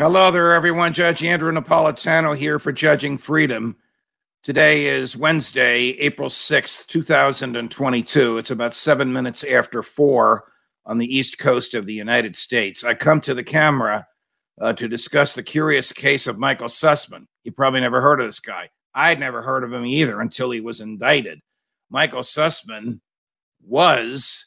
Hello there, everyone. Judge Andrew Napolitano here for Judging Freedom. Today is Wednesday, April 6th, 2022. It's about seven minutes after four on the east coast of the United States. I come to the camera uh, to discuss the curious case of Michael Sussmann. You probably never heard of this guy. I'd never heard of him either until he was indicted. Michael Sussmann was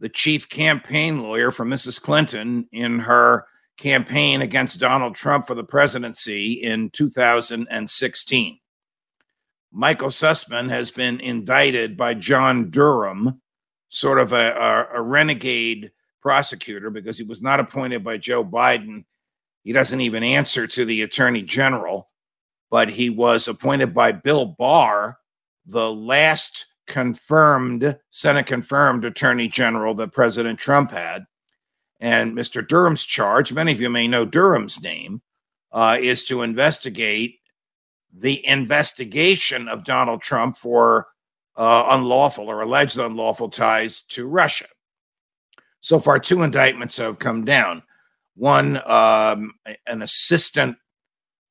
the chief campaign lawyer for Mrs. Clinton in her campaign against Donald Trump for the presidency in 2016. Michael Sussmann has been indicted by John Durham, sort of a, a, a renegade prosecutor, because he was not appointed by Joe Biden. He doesn't even answer to the attorney general but he was appointed by Bill Barr, the last confirmed, Senate confirmed attorney general that President Trump had. And Mr. Durham's charge, many of you may know Durham's name, uh, is to investigate the investigation of Donald Trump for uh, unlawful or alleged unlawful ties to Russia. So far, two indictments have come down. One, um, an assistant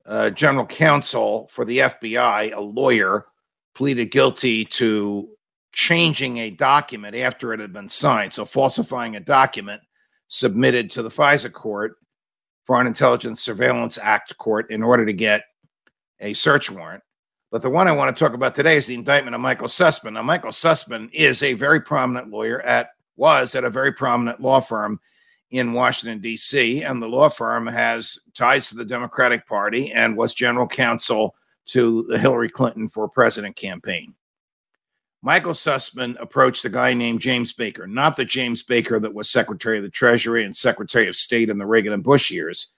uh, general counsel for the FBI, a lawyer, pleaded guilty to changing a document after it had been signed. So, falsifying a document submitted to the FISA court, Foreign Intelligence Surveillance Act court, in order to get a search warrant. But the one I want to talk about today is the indictment of Michael Sussmann. Now, Michael Sussmann is a very prominent lawyer at was at a very prominent law firm in Washington, D.C., and the law firm has ties to the Democratic Party and was general counsel to the Hillary Clinton for president campaign. Michael Sussmann approached a guy named James Baker, not the James Baker that was Secretary of the Treasury and Secretary of State in the Reagan and Bush years,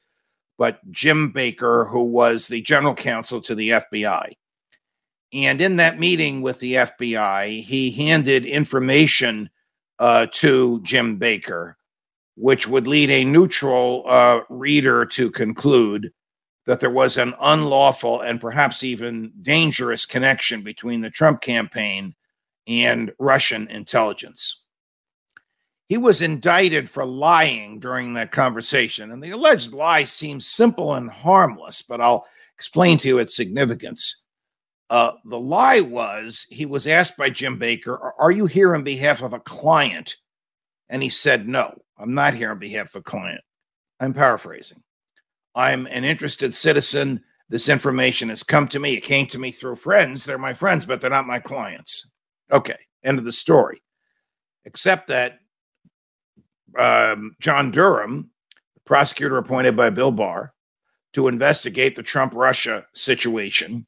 but Jim Baker, who was the general counsel to the FBI. And in that meeting with the FBI, he handed information uh, to Jim Baker which would lead a neutral uh, reader to conclude that there was an unlawful and perhaps even dangerous connection between the Trump campaign and Russian intelligence. He was indicted for lying during that conversation, and the alleged lie seems simple and harmless, but I'll explain to you its significance. Uh, the lie was he was asked by Jim Baker, Are you here on behalf of a client? And he said no. I'm not here on behalf of a client. I'm paraphrasing. I'm an interested citizen. This information has come to me. It came to me through friends. They're my friends, but they're not my clients. Okay, end of the story. Except that um, John Durham, the prosecutor appointed by Bill Barr to investigate the Trump Russia situation,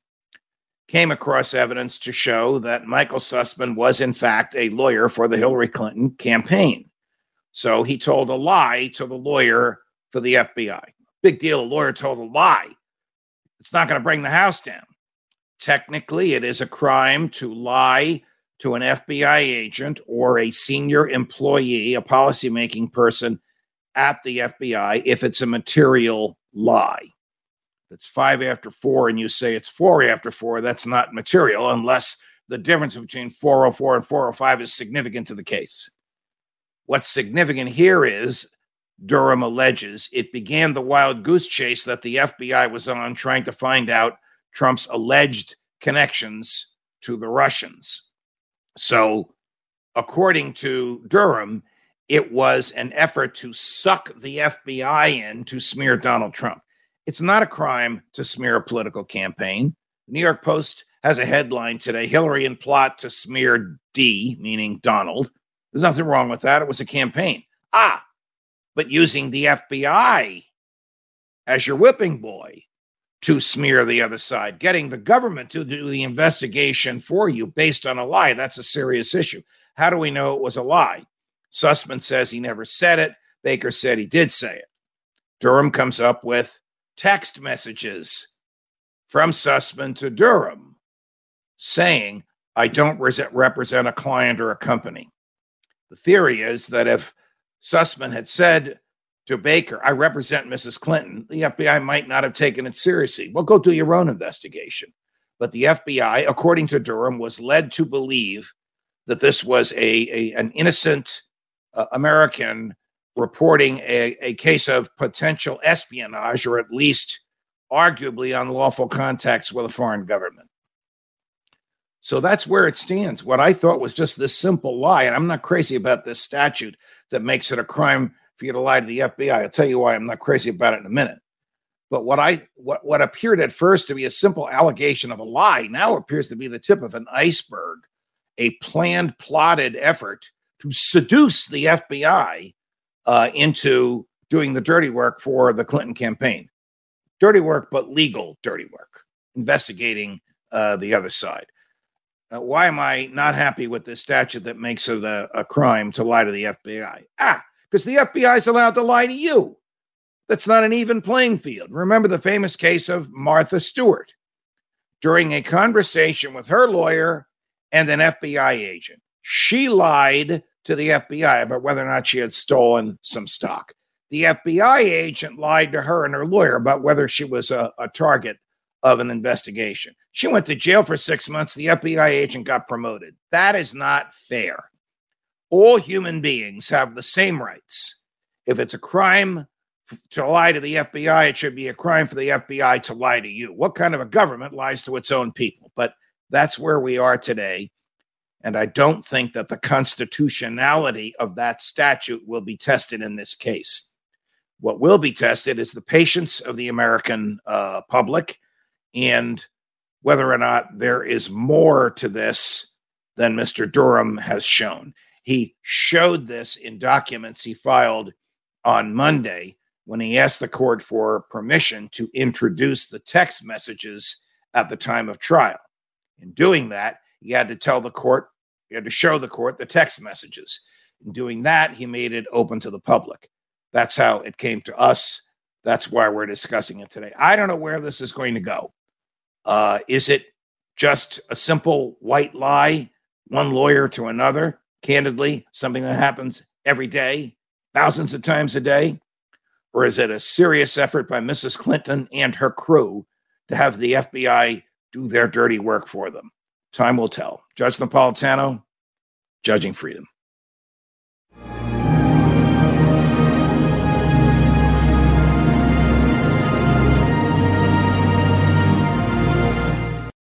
came across evidence to show that Michael Sussmann was, in fact, a lawyer for the Hillary Clinton campaign. So he told a lie to the lawyer for the FBI. Big deal. A lawyer told a lie. It's not going to bring the house down. Technically, it is a crime to lie to an FBI agent or a senior employee, a policymaking person at the FBI, if it's a material lie. If it's five after four and you say it's four after four, that's not material unless the difference between 404 and 405 is significant to the case. What's significant here is Durham alleges it began the wild goose chase that the FBI was on trying to find out Trump's alleged connections to the Russians. So, according to Durham, it was an effort to suck the FBI in to smear Donald Trump. It's not a crime to smear a political campaign. The New York Post has a headline today Hillary and plot to smear D, meaning Donald. There's nothing wrong with that. It was a campaign. Ah, but using the FBI as your whipping boy to smear the other side, getting the government to do the investigation for you based on a lie, that's a serious issue. How do we know it was a lie? Sussmann says he never said it. Baker said he did say it. Durham comes up with text messages from Sussmann to Durham saying, I don't represent a client or a company. The theory is that if Sussmann had said to Baker, I represent Mrs. Clinton, the FBI might not have taken it seriously. Well, go do your own investigation. But the FBI, according to Durham, was led to believe that this was a, a an innocent uh, American reporting a, a case of potential espionage or at least arguably unlawful contacts with a foreign government. So that's where it stands. What I thought was just this simple lie, and I'm not crazy about this statute that makes it a crime for you to lie to the FBI. I'll tell you why I'm not crazy about it in a minute. But what I what what appeared at first to be a simple allegation of a lie now appears to be the tip of an iceberg, a planned, plotted effort to seduce the FBI uh, into doing the dirty work for the Clinton campaign. Dirty work, but legal dirty work, investigating uh, the other side. Uh, why am I not happy with this statute that makes it a, a crime to lie to the FBI? Ah, because the FBI is allowed to lie to you. That's not an even playing field. Remember the famous case of Martha Stewart. During a conversation with her lawyer and an FBI agent, she lied to the FBI about whether or not she had stolen some stock. The FBI agent lied to her and her lawyer about whether she was a, a target of an investigation. She went to jail for six months. The FBI agent got promoted. That is not fair. All human beings have the same rights. If it's a crime to lie to the FBI, it should be a crime for the FBI to lie to you. What kind of a government lies to its own people? But that's where we are today. And I don't think that the constitutionality of that statute will be tested in this case. What will be tested is the patience of the American uh, public and whether or not there is more to this than Mr. Durham has shown. He showed this in documents he filed on Monday when he asked the court for permission to introduce the text messages at the time of trial. In doing that, he had to tell the court he had to show the court the text messages. In doing that, he made it open to the public. That's how it came to us. That's why we're discussing it today. I don't know where this is going to go. Uh, is it just a simple white lie, one lawyer to another? Candidly, something that happens every day, thousands of times a day? Or is it a serious effort by Mrs. Clinton and her crew to have the FBI do their dirty work for them? Time will tell. Judge Napolitano, judging freedom.